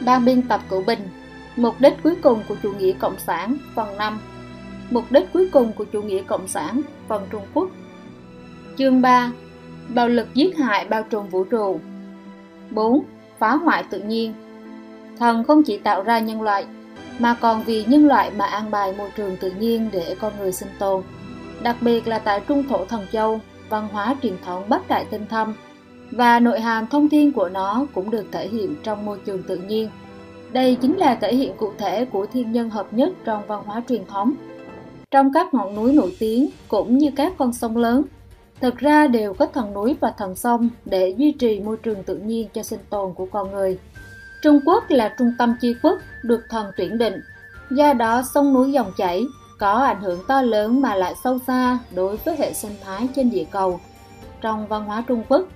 Ban biên tập cựu Bình Mục đích cuối cùng của chủ nghĩa Cộng sản Phần 5 Mục đích cuối cùng của chủ nghĩa Cộng sản Phần Trung Quốc Chương 3 Bạo lực giết hại bao trùm vũ trụ 4. Phá hoại tự nhiên Thần không chỉ tạo ra nhân loại mà còn vì nhân loại mà an bài môi trường tự nhiên để con người sinh tồn. Đặc biệt là tại Trung Thổ Thần Châu, văn hóa truyền thống bắc đại tinh thâm và nội hàm thông thiên của nó cũng được thể hiện trong môi trường tự nhiên. Đây chính là thể hiện cụ thể của thiên nhân hợp nhất trong văn hóa truyền thống. Trong các ngọn núi nổi tiếng cũng như các con sông lớn, thực ra đều có thần núi và thần sông để duy trì môi trường tự nhiên cho sinh tồn của con người. Trung Quốc là trung tâm chi quốc được thần tuyển định, do đó sông núi dòng chảy có ảnh hưởng to lớn mà lại sâu xa đối với hệ sinh thái trên địa cầu. Trong văn hóa Trung Quốc,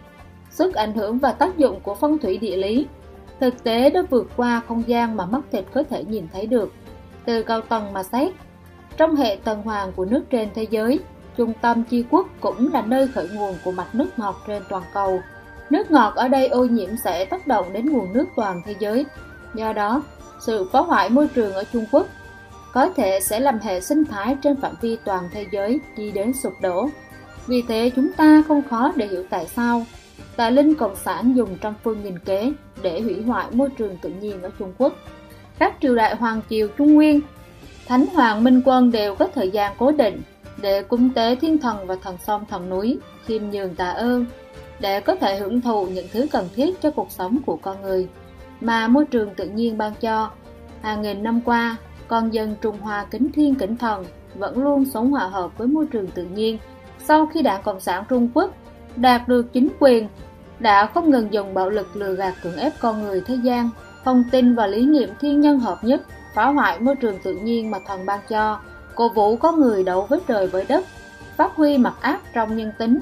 sức ảnh hưởng và tác dụng của phong thủy địa lý thực tế đã vượt qua không gian mà mắt thịt có thể nhìn thấy được. Từ cao tầng mà xét, trong hệ tầng hoàn của nước trên thế giới, trung tâm chi quốc cũng là nơi khởi nguồn của mạch nước ngọt trên toàn cầu. Nước ngọt ở đây ô nhiễm sẽ tác động đến nguồn nước toàn thế giới. Do đó, sự phá hoại môi trường ở Trung Quốc có thể sẽ làm hệ sinh thái trên phạm vi toàn thế giới đi đến sụp đổ. Vì thế chúng ta không khó để hiểu tại sao Tà Linh Cộng sản dùng trong phương nghìn kế để hủy hoại môi trường tự nhiên ở Trung Quốc. Các triều đại Hoàng Triều Trung Nguyên, Thánh Hoàng Minh Quân đều có thời gian cố định để cúng tế thiên thần và thần sông thần núi, khiêm nhường tạ ơn, để có thể hưởng thụ những thứ cần thiết cho cuộc sống của con người mà môi trường tự nhiên ban cho. Hàng nghìn năm qua, con dân Trung Hoa kính thiên kính thần vẫn luôn sống hòa hợp với môi trường tự nhiên. Sau khi Đảng Cộng sản Trung Quốc đạt được chính quyền, đã không ngừng dùng bạo lực lừa gạt cưỡng ép con người thế gian, không tin vào lý niệm thiên nhân hợp nhất, phá hoại môi trường tự nhiên mà thần ban cho, cổ vũ có người đấu với trời với đất, phát huy mặt ác trong nhân tính.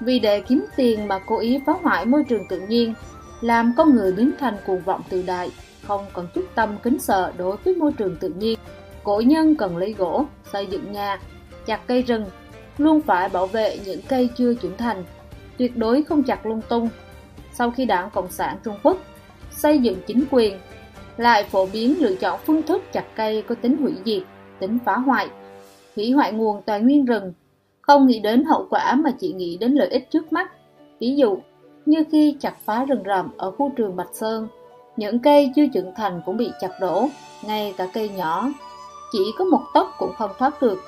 Vì để kiếm tiền mà cố ý phá hoại môi trường tự nhiên, làm con người biến thành cuồng vọng tự đại, không còn chút tâm kính sợ đối với môi trường tự nhiên. Cổ nhân cần lấy gỗ, xây dựng nhà, chặt cây rừng, luôn phải bảo vệ những cây chưa trưởng thành, tuyệt đối không chặt lung tung. Sau khi đảng Cộng sản Trung Quốc xây dựng chính quyền, lại phổ biến lựa chọn phương thức chặt cây có tính hủy diệt, tính phá hoại, hủy hoại nguồn tài nguyên rừng, không nghĩ đến hậu quả mà chỉ nghĩ đến lợi ích trước mắt. Ví dụ, như khi chặt phá rừng rậm ở khu trường Bạch Sơn, những cây chưa trưởng thành cũng bị chặt đổ, ngay cả cây nhỏ, chỉ có một tấc cũng không thoát được,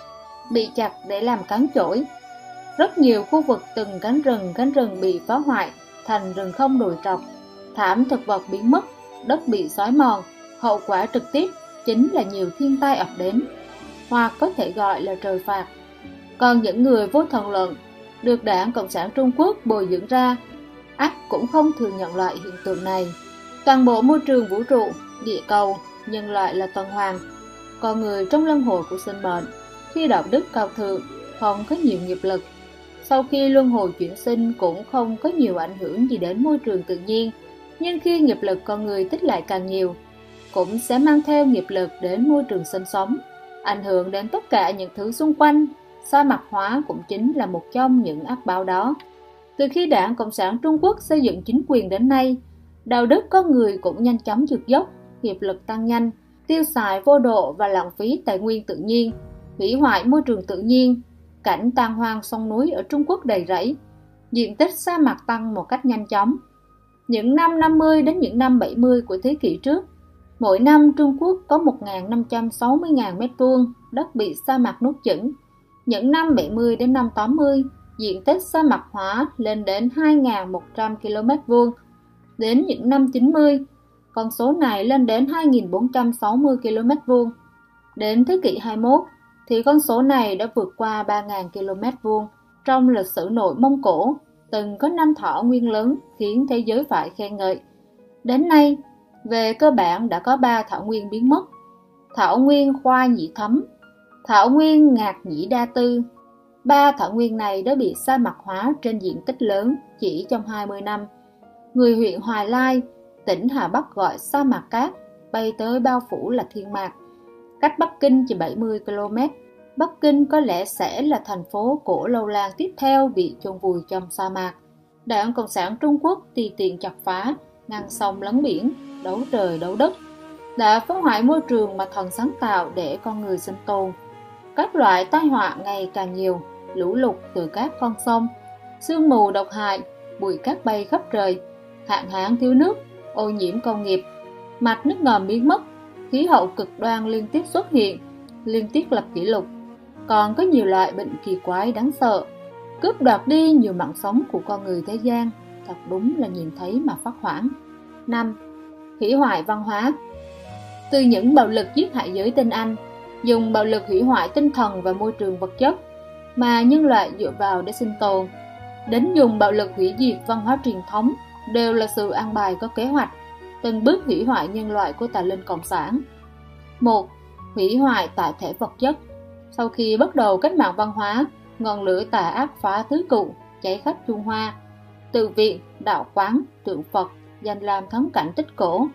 bị chặt để làm cán chổi. Rất nhiều khu vực từng cánh rừng cánh rừng bị phá hoại, thành rừng không đồi trọc, thảm thực vật biến mất, đất bị xói mòn, hậu quả trực tiếp chính là nhiều thiên tai ập đến, hoặc có thể gọi là trời phạt. Còn những người vô thần luận được đảng Cộng sản Trung Quốc bồi dưỡng ra, ác cũng không thừa nhận loại hiện tượng này. Toàn bộ môi trường vũ trụ, địa cầu, nhân loại là tuần hoàn, con người trong lân hồi của sinh mệnh, khi đạo đức cao thượng, không có nhiều nghiệp lực. Sau khi luân hồi chuyển sinh cũng không có nhiều ảnh hưởng gì đến môi trường tự nhiên, nhưng khi nghiệp lực con người tích lại càng nhiều, cũng sẽ mang theo nghiệp lực đến môi trường sinh sống, ảnh hưởng đến tất cả những thứ xung quanh. Sa mạc hóa cũng chính là một trong những ác báo đó. Từ khi đảng Cộng sản Trung Quốc xây dựng chính quyền đến nay, đạo đức con người cũng nhanh chóng trượt dốc, nghiệp lực tăng nhanh, tiêu xài vô độ và lãng phí tài nguyên tự nhiên, hủy hoại môi trường tự nhiên, cảnh tan hoang sông núi ở Trung Quốc đầy rẫy, diện tích sa mạc tăng một cách nhanh chóng. Những năm 50 đến những năm 70 của thế kỷ trước, mỗi năm Trung Quốc có 1.560.000 m2 đất bị sa mạc nuốt chửng. Những năm 70 đến năm 80, diện tích sa mạc hóa lên đến 2.100 km vuông. Đến những năm 90, con số này lên đến 2.460 km vuông. Đến thế kỷ 21, thì con số này đã vượt qua 3.000 km vuông. Trong lịch sử nội Mông Cổ, từng có năm thỏ nguyên lớn khiến thế giới phải khen ngợi. Đến nay, về cơ bản đã có 3 thảo nguyên biến mất. Thảo nguyên khoa nhị thấm, thảo nguyên ngạc nhĩ đa tư. Ba thảo nguyên này đã bị sa mạc hóa trên diện tích lớn chỉ trong 20 năm. Người huyện Hoài Lai, tỉnh Hà Bắc gọi sa mạc cát, bay tới bao phủ là thiên mạc. Cách Bắc Kinh chỉ 70 km, Bắc Kinh có lẽ sẽ là thành phố cổ lâu lan tiếp theo bị chôn vùi trong sa mạc. Đảng Cộng sản Trung Quốc tùy tiện chặt phá, ngăn sông lấn biển, đấu trời đấu đất, đã phá hoại môi trường mà thần sáng tạo để con người sinh tồn. Các loại tai họa ngày càng nhiều, lũ lụt từ các con sông, sương mù độc hại, bụi cát bay khắp trời, hạn hán thiếu nước, ô nhiễm công nghiệp, mạch nước ngầm biến mất, khí hậu cực đoan liên tiếp xuất hiện, liên tiếp lập kỷ lục. Còn có nhiều loại bệnh kỳ quái đáng sợ, cướp đoạt đi nhiều mạng sống của con người thế gian, thật đúng là nhìn thấy mà phát hoảng. 5. Hủy hoại văn hóa Từ những bạo lực giết hại giới tinh Anh, dùng bạo lực hủy hoại tinh thần và môi trường vật chất mà nhân loại dựa vào để sinh tồn, đến dùng bạo lực hủy diệt văn hóa truyền thống đều là sự an bài có kế hoạch, từng bước hủy hoại nhân loại của tà linh cộng sản. 1. Hủy hoại tại thể vật chất Sau khi bắt đầu cách mạng văn hóa, ngọn lửa tà ác phá tứ cụ, cháy khắp Trung Hoa, tự viện, đạo quán, tượng Phật, danh làm thắng cảnh tích cổ,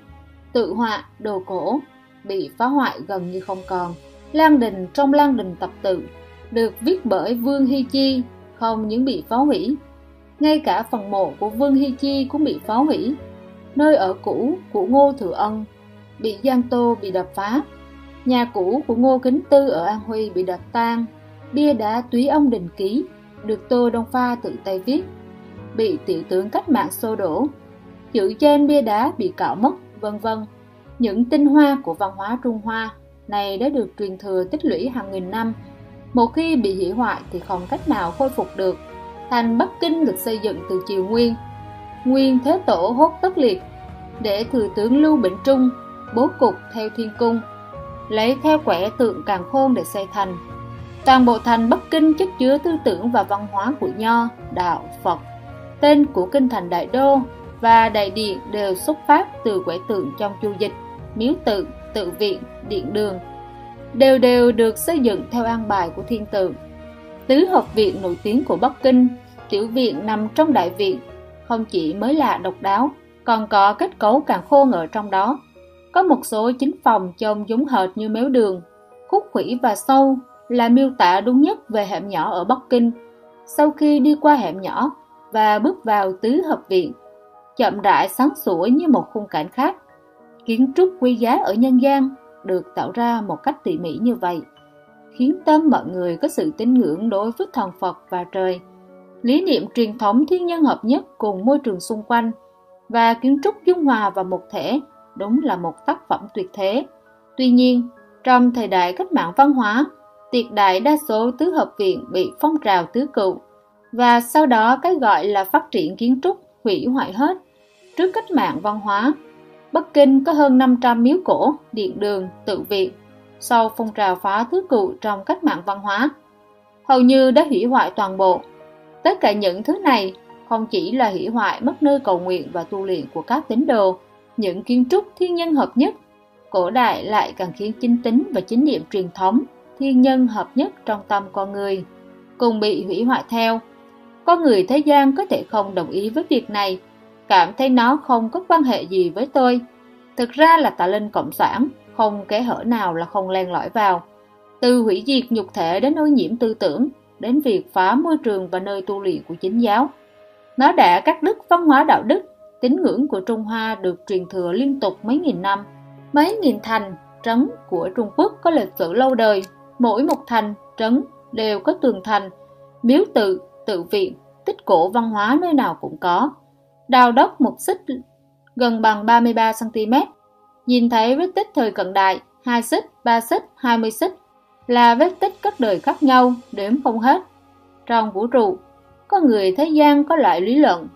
tự họa, đồ cổ, bị phá hoại gần như không còn. Lan đình trong Lan đình tập tự, được viết bởi Vương Hy Chi, không những bị phá hủy, ngay cả phần mộ của Vương Hy Chi cũng bị phá hủy. Nơi ở cũ của Ngô Thừa Ân bị Giang Tô bị đập phá. Nhà cũ của Ngô Kính Tư ở An Huy bị đập tan. Bia đá túy ông đình ký được Tô Đông Pha tự tay viết bị tiểu tướng cách mạng xô đổ. Chữ trên bia đá bị cạo mất, vân vân. Những tinh hoa của văn hóa Trung Hoa này đã được truyền thừa tích lũy hàng nghìn năm. Một khi bị hủy hoại thì không cách nào khôi phục được. Thành Bắc Kinh được xây dựng từ triều Nguyên. Nguyên Thế Tổ hốt tất liệt để thừa tướng Lưu Bình Trung bố cục theo thiên cung, lấy theo quẻ tượng càng khôn để xây thành. Toàn bộ thành Bắc Kinh chất chứa tư tưởng và văn hóa của Nho, Đạo, Phật. Tên của kinh thành Đại Đô và Đại Điện đều xuất phát từ quẻ tượng trong chu dịch, miếu tự, tự viện, điện đường. Đều đều được xây dựng theo an bài của thiên tượng. Tứ học viện nổi tiếng của Bắc Kinh, tiểu viện nằm trong đại viện, không chỉ mới lạ độc đáo, còn có kết cấu càng khô ở trong đó. Có một số chính phòng trông giống hệt như méo đường, khúc khủy và sâu là miêu tả đúng nhất về hẻm nhỏ ở Bắc Kinh. Sau khi đi qua hẻm nhỏ và bước vào tứ hợp viện, chậm rãi sáng sủa như một khung cảnh khác. Kiến trúc quý giá ở nhân gian được tạo ra một cách tỉ mỉ như vậy, khiến tâm mọi người có sự tín ngưỡng đối với thần Phật và trời. Lý niệm truyền thống thiên nhân hợp nhất cùng môi trường xung quanh và kiến trúc dung hòa vào một thể đúng là một tác phẩm tuyệt thế. Tuy nhiên, trong thời đại cách mạng văn hóa, tuyệt đại đa số tứ hợp viện bị phong trào tứ cựu và sau đó cái gọi là phát triển kiến trúc hủy hoại hết. Trước cách mạng văn hóa, Bắc Kinh có hơn 500 miếu cổ, điện đường, tự viện. Sau phong trào phá tứ cựu trong cách mạng văn hóa, hầu như đã hủy hoại toàn bộ. Tất cả những thứ này không chỉ là hủy hoại mất nơi cầu nguyện và tu luyện của các tín đồ, những kiến trúc thiên nhân hợp nhất, cổ đại lại càng khiến chính tính và chính niệm truyền thống thiên nhân hợp nhất trong tâm con người, cùng bị hủy hoại theo. Con người thế gian có thể không đồng ý với việc này, cảm thấy nó không có quan hệ gì với tôi. Thực ra là tà linh cộng sản, không kẽ hở nào là không len lỏi vào. Từ hủy diệt nhục thể đến ô nhiễm tư tưởng, đến việc phá môi trường và nơi tu luyện của chính giáo. Nó đã cắt đứt văn hóa đạo đức, tín ngưỡng của Trung Hoa được truyền thừa liên tục mấy nghìn năm. Mấy nghìn thành, trấn của Trung Quốc có lịch sử lâu đời, mỗi một thành, trấn đều có tường thành, miếu tự, tự viện, tích cổ văn hóa nơi nào cũng có. Đào đốc một xích gần bằng 33cm, nhìn thấy vết tích thời cận đại, 2 xích, 3 xích, 20 xích, là vết tích các đời khác nhau, đếm không hết. Trong vũ trụ, có người thế gian có loại lý luận,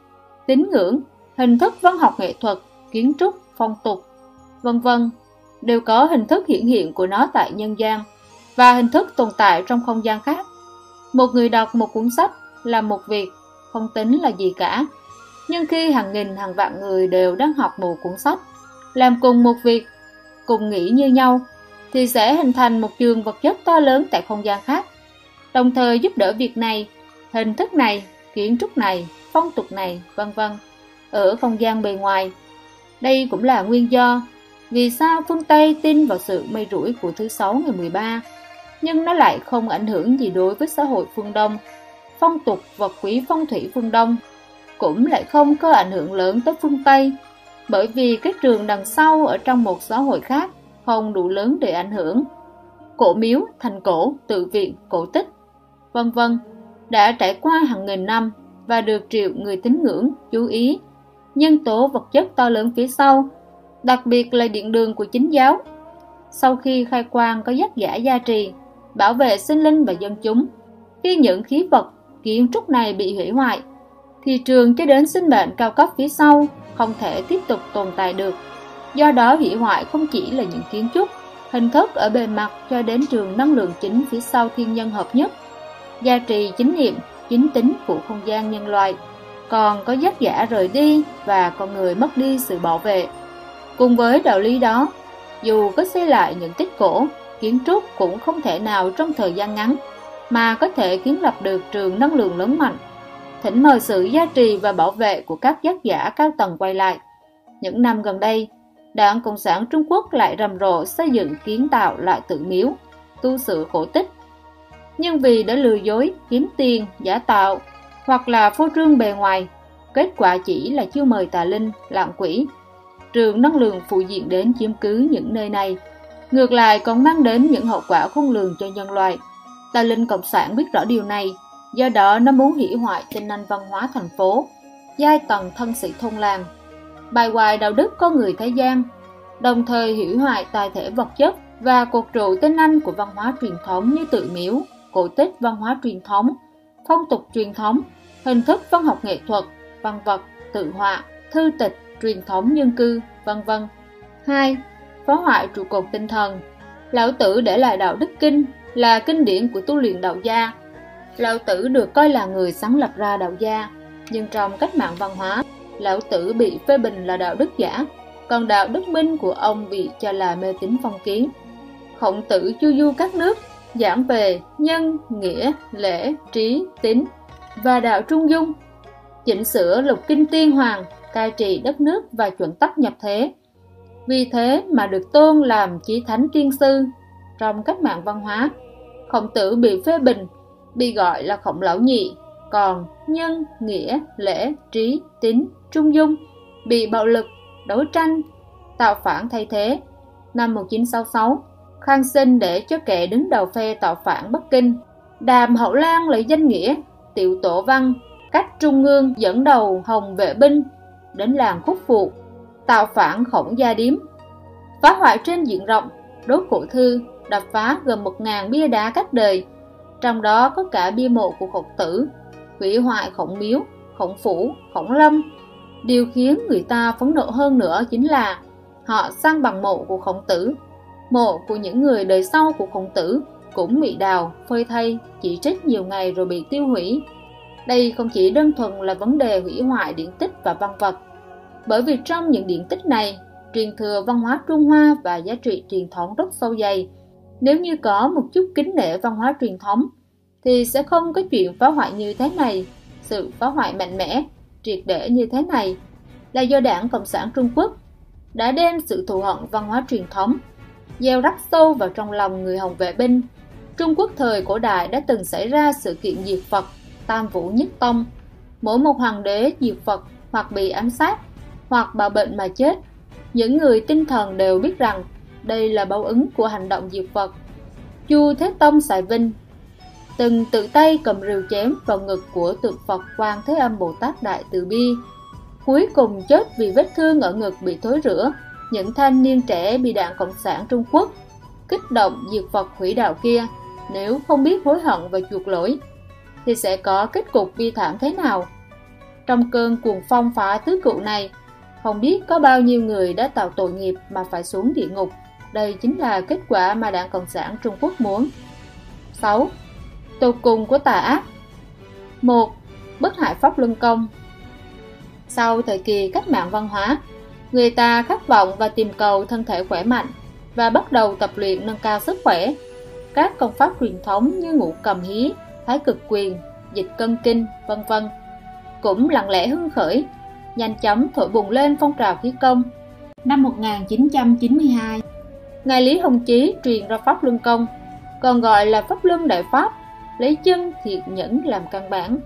tín ngưỡng, hình thức văn học nghệ thuật, kiến trúc, phong tục, vân vân đều có hình thức hiển hiện của nó tại nhân gian và hình thức tồn tại trong không gian khác. Một người đọc một cuốn sách là một việc, không tính là gì cả. Nhưng khi hàng nghìn hàng vạn người đều đang học một cuốn sách, làm cùng một việc, cùng nghĩ như nhau, thì sẽ hình thành một trường vật chất to lớn tại không gian khác, đồng thời giúp đỡ việc này hình thức này, kiến trúc này, phong tục này, vân vân ở không gian bề ngoài. Đây cũng là nguyên do vì sao phương Tây tin vào sự mây rủi của thứ sáu ngày 13, nhưng nó lại không ảnh hưởng gì đối với xã hội phương Đông. Phong tục vật quý phong thủy phương Đông cũng lại không có ảnh hưởng lớn tới phương Tây. bởi vì cái trường đằng sau ở trong một xã hội khác không đủ lớn để ảnh hưởng. Cổ miếu, thành cổ, tự viện, cổ tích, vân vân đã trải qua hàng nghìn năm và được triệu người tín ngưỡng chú ý. Nhân tố vật chất to lớn phía sau, đặc biệt là điện đường của chính giáo. Sau khi khai quang có giác giả gia trì, bảo vệ sinh linh và dân chúng, khi những khí vật, kiến trúc này bị hủy hoại, thì trường cho đến sinh mệnh cao cấp phía sau không thể tiếp tục tồn tại được. Do đó hủy hoại không chỉ là những kiến trúc, hình thức ở bề mặt cho đến trường năng lượng chính phía sau thiên nhân hợp nhất, gia trì chính niệm, chính tính của không gian nhân loại, còn có giác giả rời đi và con người mất đi sự bảo vệ. Cùng với đạo lý đó, dù có xây lại những tích cổ, kiến trúc cũng không thể nào trong thời gian ngắn mà có thể kiến lập được trường năng lượng lớn mạnh thỉnh mời sự gia trì và bảo vệ của các giác giả cao tầng quay lại. Những năm gần đây, Đảng Cộng sản Trung Quốc lại rầm rộ xây dựng kiến tạo lại tự miếu, tu sửa cổ tích. Nhưng vì đã lừa dối, kiếm tiền, giả tạo hoặc là phô trương bề ngoài, kết quả chỉ là chiêu mời tà linh, lạng quỷ. Trường năng lượng phụ diện đến chiếm cứ những nơi này, ngược lại còn mang đến những hậu quả khôn lường cho nhân loại. Tà linh Cộng sản biết rõ điều này Do đó nó muốn hủy hoại tinh anh văn hóa thành phố, giai tầng thân sĩ thôn làng, bài hoài đạo đức con người thế gian, đồng thời hủy hoại tài thể vật chất và cột trụ tinh anh của văn hóa truyền thống như tự miếu, cổ tích văn hóa truyền thống, phong tục truyền thống, hình thức văn học nghệ thuật, văn vật, tự họa, thư tịch, truyền thống nhân cư, vân vân. 2. Phá hoại trụ cột tinh thần Lão Tử để lại đạo đức kinh là kinh điển của tu luyện đạo gia Lão Tử được coi là người sáng lập ra đạo gia, nhưng trong cách mạng văn hóa, Lão Tử bị phê bình là đạo đức giả, còn đạo đức minh của ông bị cho là mê tín phong kiến. Khổng tử chu du các nước, giảng về nhân, nghĩa, lễ, trí, tín và đạo trung dung, chỉnh sửa lục kinh tiên hoàng, cai trị đất nước và chuẩn tắc nhập thế. Vì thế mà được tôn làm chí thánh tiên sư trong cách mạng văn hóa. Khổng tử bị phê bình bị gọi là khổng lão nhị, còn nhân, nghĩa, lễ, trí, tín, trung dung bị bạo lực, đấu tranh, tạo phản thay thế. Năm 1966, Khang sinh để cho kẻ đứng đầu phe tạo phản Bắc Kinh. Đàm Hậu Lan lấy danh nghĩa Tiểu Tổ Văn, cách Trung ương dẫn đầu Hồng vệ binh đến làng Khúc Phụ, tạo phản khổng gia điếm, phá hoại trên diện rộng, đốt cổ thư, đập phá gần 1.000 bia đá cách đời, trong đó có cả bia mộ của khổng tử, hủy hoại khổng miếu, khổng phủ, khổng lâm. Điều khiến người ta phấn nộ hơn nữa chính là họ sang bằng mộ của khổng tử. Mộ của những người đời sau của khổng tử cũng bị đào, phơi thay, chỉ trích nhiều ngày rồi bị tiêu hủy. Đây không chỉ đơn thuần là vấn đề hủy hoại điển tích và văn vật, bởi vì trong những điển tích này, truyền thừa văn hóa Trung Hoa và giá trị truyền thống rất sâu dày, nếu như có một chút kính nể văn hóa truyền thống, thì sẽ không có chuyện phá hoại như thế này. Sự phá hoại mạnh mẽ, triệt để như thế này là do đảng Cộng sản Trung Quốc đã đem sự thù hận văn hóa truyền thống gieo rắc sâu vào trong lòng người Hồng vệ binh. Trung Quốc thời cổ đại đã từng xảy ra sự kiện diệt Phật, Tam Vũ Nhất Tông. Mỗi một hoàng đế diệt Phật hoặc bị ám sát, hoặc bạo bệnh mà chết. Những người tinh thần đều biết rằng đây là báo ứng của hành động diệt Phật. Chu Thế Tông Sài Vinh từng tự tay cầm rìu chém vào ngực của tượng Phật Quan Thế Âm Bồ Tát Đại Từ Bi. Cuối cùng chết vì vết thương ở ngực bị thối rữa, những thanh niên trẻ bị đảng Cộng sản Trung Quốc kích động diệt Phật hủy đạo kia, nếu không biết hối hận và chuộc lỗi, thì sẽ có kết cục bi thảm thế nào? Trong cơn cuồng phong phá tứ cựu này, không biết có bao nhiêu người đã tạo tội nghiệp mà phải xuống địa ngục. Đây chính là kết quả mà Đảng Cộng sản Trung Quốc muốn. 6. Tột cùng của tà ác 1. Bất hại pháp luân công Sau thời kỳ cách mạng văn hóa, người ta khát vọng và tìm cầu thân thể khỏe mạnh và bắt đầu tập luyện nâng cao sức khỏe. Các công pháp truyền thống như ngũ cầm hí, thái cực quyền, dịch cân kinh, vân vân cũng lặng lẽ hưng khởi, nhanh chóng thổi bùng lên phong trào khí công. Năm 1992, Ngài Lý Hồng Chí truyền ra Pháp Luân Công, còn gọi là Pháp Luân Đại Pháp lấy chân thiệt nhẫn làm căn bản.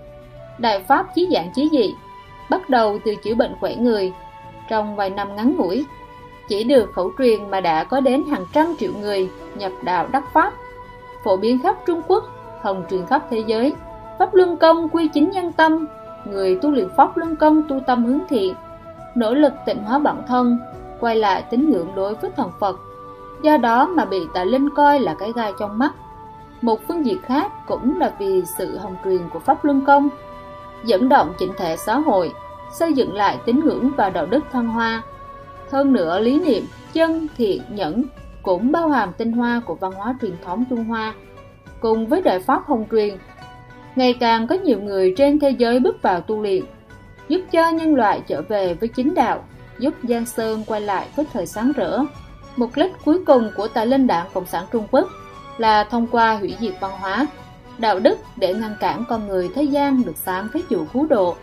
Đại Pháp chí dạng chí dị, bắt đầu từ chữa bệnh khỏe người, trong vài năm ngắn ngủi. Chỉ được khẩu truyền mà đã có đến hàng trăm triệu người nhập đạo đắc Pháp, phổ biến khắp Trung Quốc, hồng truyền khắp thế giới. Pháp Luân Công quy chính nhân tâm, người tu luyện Pháp Luân Công tu tâm hướng thiện, nỗ lực tịnh hóa bản thân, quay lại tín ngưỡng đối với thần Phật. Do đó mà bị tà linh coi là cái gai trong mắt. Một phương diện khác cũng là vì sự hồng truyền của Pháp Luân Công, dẫn động chỉnh thể xã hội, xây dựng lại tín ngưỡng và đạo đức thăng hoa. Hơn nữa lý niệm chân thiện nhẫn cũng bao hàm tinh hoa của văn hóa truyền thống Trung Hoa, cùng với đại pháp hồng truyền. Ngày càng có nhiều người trên thế giới bước vào tu luyện, giúp cho nhân loại trở về với chính đạo, giúp Giang Sơn quay lại với thời sáng rỡ. Mục đích cuối cùng của tài linh đảng Cộng sản Trung Quốc là thông qua hủy diệt văn hóa, đạo đức để ngăn cản con người thế gian được sáng với chủ cứu độ.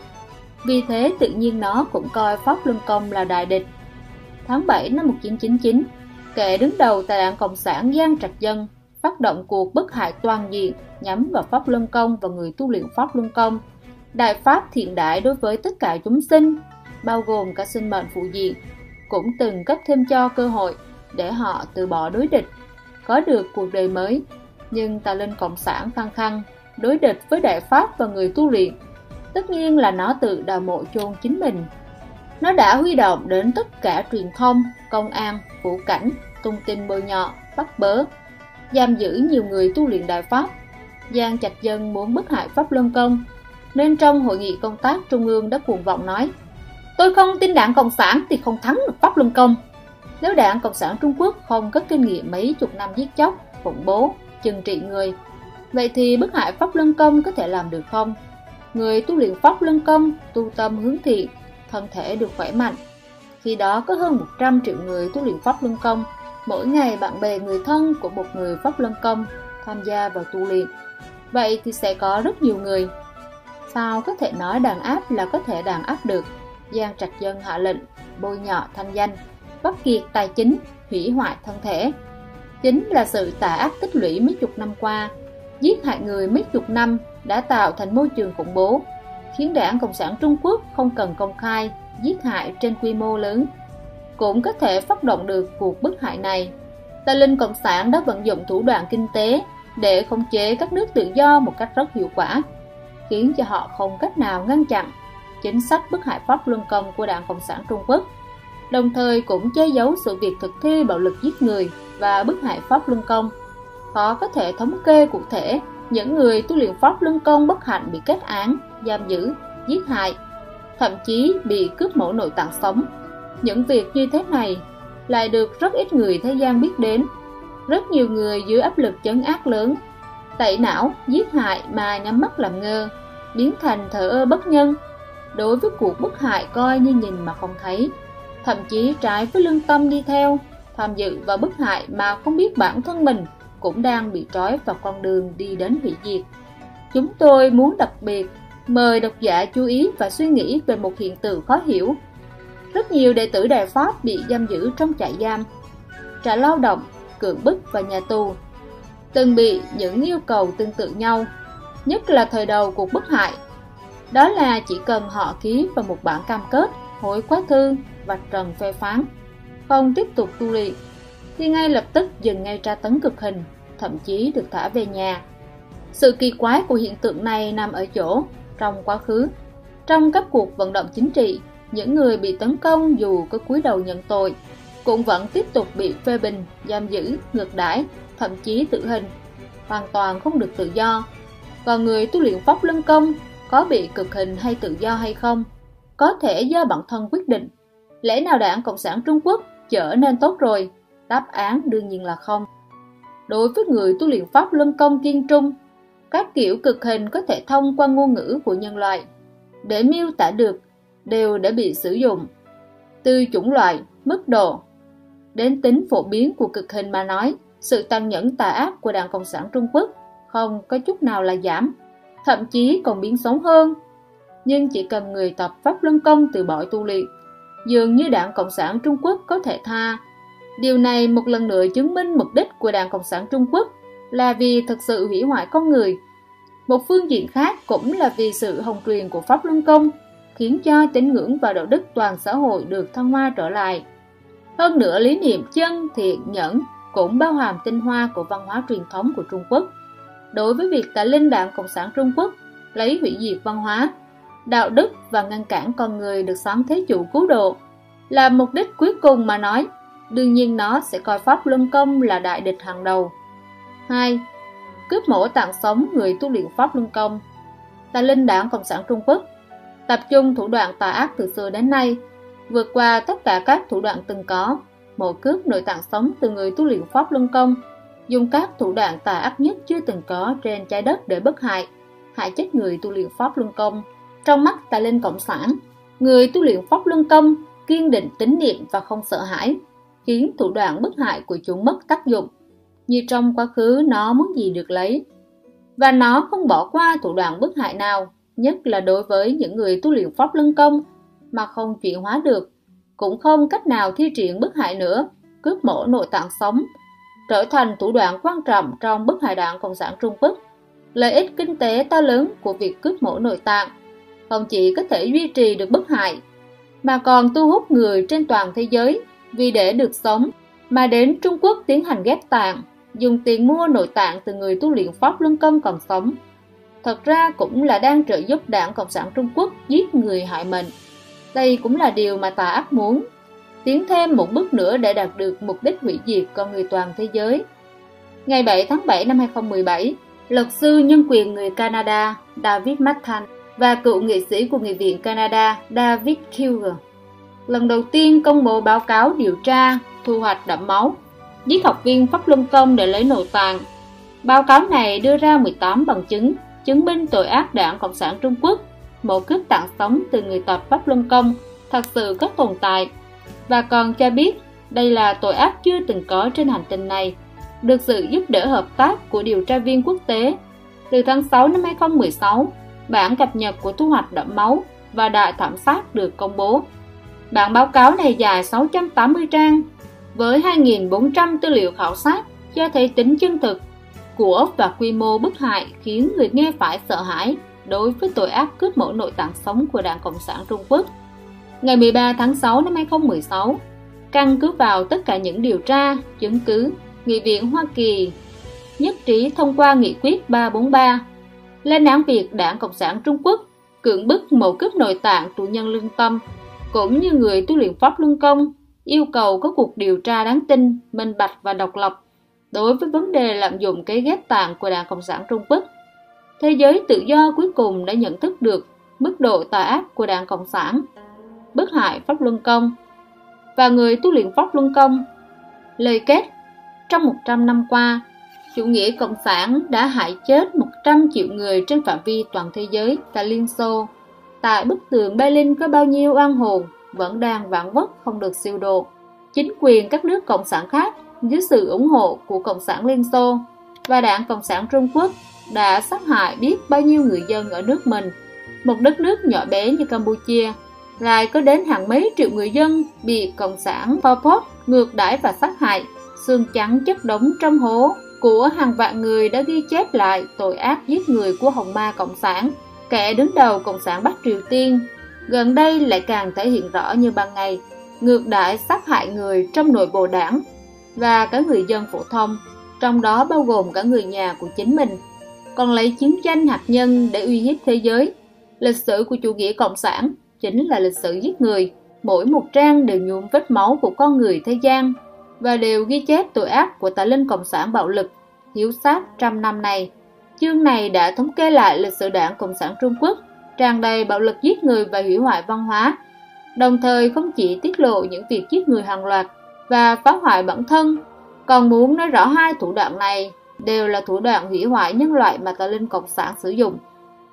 Vì thế tự nhiên nó cũng coi Pháp Luân Công là đại địch. Tháng 7 năm 1999, kẻ đứng đầu tại đảng Cộng sản Giang Trạch Dân phát động cuộc bức hại toàn diện nhắm vào Pháp Luân Công và người tu luyện Pháp Luân Công. Đại Pháp thiện đại đối với tất cả chúng sinh, bao gồm cả sinh mệnh phụ diện, cũng từng cấp thêm cho cơ hội để họ từ bỏ đối địch, có được cuộc đời mới. Nhưng tà linh Cộng sản khăng khăng đối địch với Đại Pháp và người tu luyện tất nhiên là nó tự đào mộ chôn chính mình. Nó đã huy động đến tất cả truyền thông, công an, vũ cảnh, tung tin bôi nhọ, bắt bớ, giam giữ nhiều người tu luyện đại pháp. Giang Trạch Dân muốn bức hại Pháp Luân Công, nên trong hội nghị công tác trung ương đã cuồng vọng nói Tôi không tin đảng Cộng sản thì không thắng được Pháp Luân Công. Nếu đảng Cộng sản Trung Quốc không có kinh nghiệm mấy chục năm giết chóc, khủng bố, trừng trị người, vậy thì bức hại Pháp Luân Công có thể làm được không? Người tu luyện Pháp Luân Công, tu tâm hướng thiện, thân thể được khỏe mạnh. Khi đó có hơn 100 triệu người tu luyện Pháp Luân Công, mỗi ngày bạn bè người thân của một người Pháp Luân Công tham gia vào tu luyện. Vậy thì sẽ có rất nhiều người. Sao có thể nói đàn áp là có thể đàn áp được? Giang Trạch Dân hạ lệnh, bôi nhọ thanh danh, bắt kiệt tài chính, hủy hoại thân thể. Chính là sự tà ác tích lũy mấy chục năm qua, giết hại người mấy chục năm đã tạo thành môi trường khủng bố, khiến đảng Cộng sản Trung Quốc không cần công khai giết hại trên quy mô lớn. Cũng có thể phát động được cuộc bức hại này. Tà linh Cộng sản đã vận dụng thủ đoạn kinh tế để khống chế các nước tự do một cách rất hiệu quả, khiến cho họ không cách nào ngăn chặn chính sách bức hại pháp luân công của đảng Cộng sản Trung Quốc, đồng thời cũng che giấu sự việc thực thi bạo lực giết người và bức hại pháp luân công. Họ có thể thống kê cụ thể những người tu luyện pháp luân công bất hạnh bị kết án, giam giữ, giết hại, thậm chí bị cướp mẫu nội tạng sống. Những việc như thế này lại được rất ít người thế gian biết đến. Rất nhiều người dưới áp lực chấn ác lớn, tẩy não, giết hại mà nhắm mắt làm ngơ, biến thành thờ ơ bất nhân. Đối với cuộc bức hại coi như nhìn mà không thấy, thậm chí trái với lương tâm đi theo, tham dự vào bức hại mà không biết bản thân mình cũng đang bị trói vào con đường đi đến hủy diệt. Chúng tôi muốn đặc biệt mời độc giả chú ý và suy nghĩ về một hiện tượng khó hiểu. Rất nhiều đệ tử Đại Pháp bị giam giữ trong trại giam, trại lao động, cưỡng bức và nhà tù, từng bị những yêu cầu tương tự nhau, nhất là thời đầu cuộc bức hại. Đó là chỉ cần họ ký vào một bản cam kết, hối quá thư, và trần phê phán, không tiếp tục tu luyện thì ngay lập tức dừng ngay tra tấn cực hình, thậm chí được thả về nhà. Sự kỳ quái của hiện tượng này nằm ở chỗ, trong quá khứ, trong các cuộc vận động chính trị, những người bị tấn công dù có cúi đầu nhận tội, cũng vẫn tiếp tục bị phê bình, giam giữ, ngược đãi, thậm chí tử hình, hoàn toàn không được tự do. Còn người tu luyện pháp luân công có bị cực hình hay tự do hay không, có thể do bản thân quyết định. Lẽ nào đảng Cộng sản Trung Quốc trở nên tốt rồi Đáp án đương nhiên là không. Đối với người tu luyện pháp luân công kiên trung, các kiểu cực hình có thể thông qua ngôn ngữ của nhân loại để miêu tả được đều đã bị sử dụng. Từ chủng loại, mức độ đến tính phổ biến của cực hình mà nói, sự tăng nhẫn tà ác của Đảng Cộng sản Trung Quốc không có chút nào là giảm, thậm chí còn biến xấu hơn. Nhưng chỉ cần người tập Pháp Luân Công từ bỏ tu luyện, dường như Đảng Cộng sản Trung Quốc có thể tha Điều này một lần nữa chứng minh mục đích của Đảng Cộng sản Trung Quốc là vì thực sự hủy hoại con người. Một phương diện khác cũng là vì sự hồng truyền của Pháp Luân Công, khiến cho tín ngưỡng và đạo đức toàn xã hội được thăng hoa trở lại. Hơn nữa, lý niệm chân, thiện, nhẫn cũng bao hàm tinh hoa của văn hóa truyền thống của Trung Quốc. Đối với việc tại Linh Đảng Cộng sản Trung Quốc lấy hủy diệt văn hóa, đạo đức và ngăn cản con người được sáng thế chủ cứu độ là mục đích cuối cùng mà nói, đương nhiên nó sẽ coi Pháp Luân Công là đại địch hàng đầu. 2. Cướp mổ tạng sống người tu luyện Pháp Luân Công Tà Linh Đảng Cộng sản Trung Quốc tập trung thủ đoạn tà ác từ xưa đến nay, vượt qua tất cả các thủ đoạn từng có, mổ cướp nội tạng sống từ người tu luyện Pháp Luân Công, dùng các thủ đoạn tà ác nhất chưa từng có trên trái đất để bất hại, hại chết người tu luyện Pháp Luân Công. Trong mắt Tài Linh Cộng sản, người tu luyện Pháp Luân Công kiên định tín niệm và không sợ hãi, khiến thủ đoạn bất hại của chúng mất tác dụng. Như trong quá khứ nó muốn gì được lấy. Và nó không bỏ qua thủ đoạn bất hại nào, nhất là đối với những người tu luyện Pháp Luân Công mà không chuyển hóa được, cũng không cách nào thi triển bất hại nữa, cướp mổ nội tạng sống, trở thành thủ đoạn quan trọng trong bức hại đảng Cộng sản Trung Quốc. Lợi ích kinh tế to lớn của việc cướp mổ nội tạng không chỉ có thể duy trì được bất hại mà còn thu hút người trên toàn thế giới vì để được sống mà đến Trung Quốc tiến hành ghép tạng, dùng tiền mua nội tạng từ người tu luyện Pháp Luân Công còn sống. Thật ra cũng là đang trợ giúp đảng Cộng sản Trung Quốc giết người hại mình. Đây cũng là điều mà tà ác muốn, tiến thêm một bước nữa để đạt được mục đích hủy diệt con người toàn thế giới. Ngày 7 tháng 7 năm 2017, luật sư nhân quyền người Canada David Mathan và cựu nghị sĩ của Nghị viện Canada David Kilger. Lần đầu tiên công bố báo cáo điều tra thu hoạch đẫm máu, giết học viên Pháp Luân Công để lấy nội tạng. Báo cáo này đưa ra 18 bằng chứng chứng minh tội ác đảng Cộng sản Trung Quốc, một cướp tạng sống từ người tập Pháp Luân Công thật sự có tồn tại và còn cho biết đây là tội ác chưa từng có trên hành tinh này, được sự giúp đỡ hợp tác của điều tra viên quốc tế. Từ tháng 6 năm 2016, bản cập nhật của thu hoạch đẫm máu và đại thảm sát được công bố. Bản báo cáo này dài 680 trang, với 2.400 tư liệu khảo sát cho thấy tính chân thực của và quy mô bức hại khiến người nghe phải sợ hãi đối với tội ác cướp mẫu nội tạng sống của Đảng Cộng sản Trung Quốc. Ngày 13 tháng 6 năm 2016, căn cứ vào tất cả những điều tra, chứng cứ, Nghị viện Hoa Kỳ nhất trí thông qua Nghị quyết 343 lên án việc Đảng Cộng sản Trung Quốc cưỡng bức mẫu cướp nội tạng tù nhân lương tâm, cũng như người tu luyện Pháp Luân Công, yêu cầu có cuộc điều tra đáng tin, minh bạch và độc lập đối với vấn đề lạm dụng cái ghép tạng của Đảng Cộng sản Trung Quốc. Thế giới tự do cuối cùng đã nhận thức được mức độ tà ác của Đảng Cộng sản, bức hại Pháp Luân Công và người tu luyện Pháp Luân Công. Lời kết Trong 100 năm qua, chủ nghĩa cộng sản đã hại chết 100 triệu người trên phạm vi toàn thế giới tại Liên Xô. Tại bức tường Berlin có bao nhiêu oan hồn vẫn đang vãn vất không được siêu độ. Chính quyền các nước cộng sản khác dưới sự ủng hộ của Cộng sản Liên Xô và Đảng Cộng sản Trung Quốc đã sát hại biết bao nhiêu người dân ở nước mình. Một đất nước nhỏ bé như Campuchia lại có đến hàng mấy triệu người dân bị Cộng sản Pol Pot ngược đãi và sát hại, xương trắng chất đống trong hố của hàng vạn người đã ghi chép lại tội ác giết người của Hồng Ma Cộng sản, kẻ đứng đầu Cộng sản Bắc Triều Tiên. Gần đây lại càng thể hiện rõ như ban ngày, ngược đãi sát hại người trong nội bộ đảng và cả người dân phổ thông, trong đó bao gồm cả người nhà của chính mình, còn lấy chiến tranh hạt nhân để uy hiếp thế giới. Lịch sử của chủ nghĩa cộng sản chính là lịch sử giết người, mỗi một trang đều nhuộm vết máu của con người thế gian và đều ghi chép tội ác của tà linh cộng sản bạo lực, hiếu sát trăm năm này. Chương này đã thống kê lại lịch sử đảng Cộng sản Trung Quốc, tràn đầy bạo lực giết người và hủy hoại văn hóa, đồng thời không chỉ tiết lộ những việc giết người hàng loạt và phá hoại bản thân, còn muốn nói rõ hai thủ đoạn này đều là thủ đoạn hủy hoại nhân loại mà tà linh cộng sản sử dụng,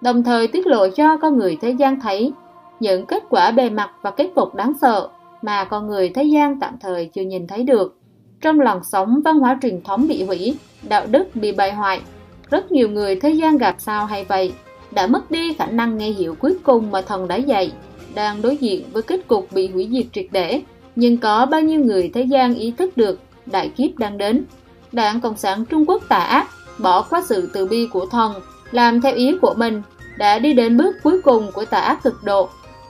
đồng thời tiết lộ cho con người thế gian thấy những kết quả bề mặt và kết cục đáng sợ mà con người thế gian tạm thời chưa nhìn thấy được. Trong làn sóng văn hóa truyền thống bị hủy, đạo đức bị bại hoại, rất nhiều người thế gian gặp sao hay vậy, đã mất đi khả năng nghe hiểu cuối cùng mà thần đã dạy, đang đối diện với kết cục bị hủy diệt triệt để. Nhưng có bao nhiêu người thế gian ý thức được đại kiếp đang đến. Đảng Cộng sản Trung Quốc tà ác, bỏ qua sự từ bi của thần, làm theo ý của mình, đã đi đến bước cuối cùng của tà ác cực độ,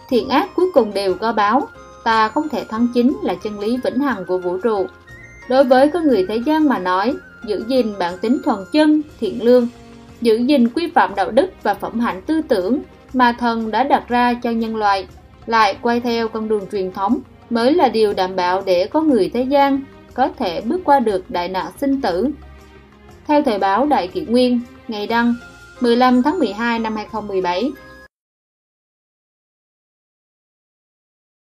thiện ác cuối cùng đều có báo, ta không thể thắng chính là chân lý vĩnh hằng của vũ trụ. Đối với con người thế gian mà nói, giữ gìn bản tính thuần chân, thiện lương, giữ gìn quy phạm đạo đức và phẩm hạnh tư tưởng mà thần đã đặt ra cho nhân loại, lại quay theo con đường truyền thống mới là điều đảm bảo để có người thế gian có thể bước qua được đại nạn sinh tử. Theo thời báo Đại Kỷ Nguyên, ngày đăng 15 tháng 12 năm 2017,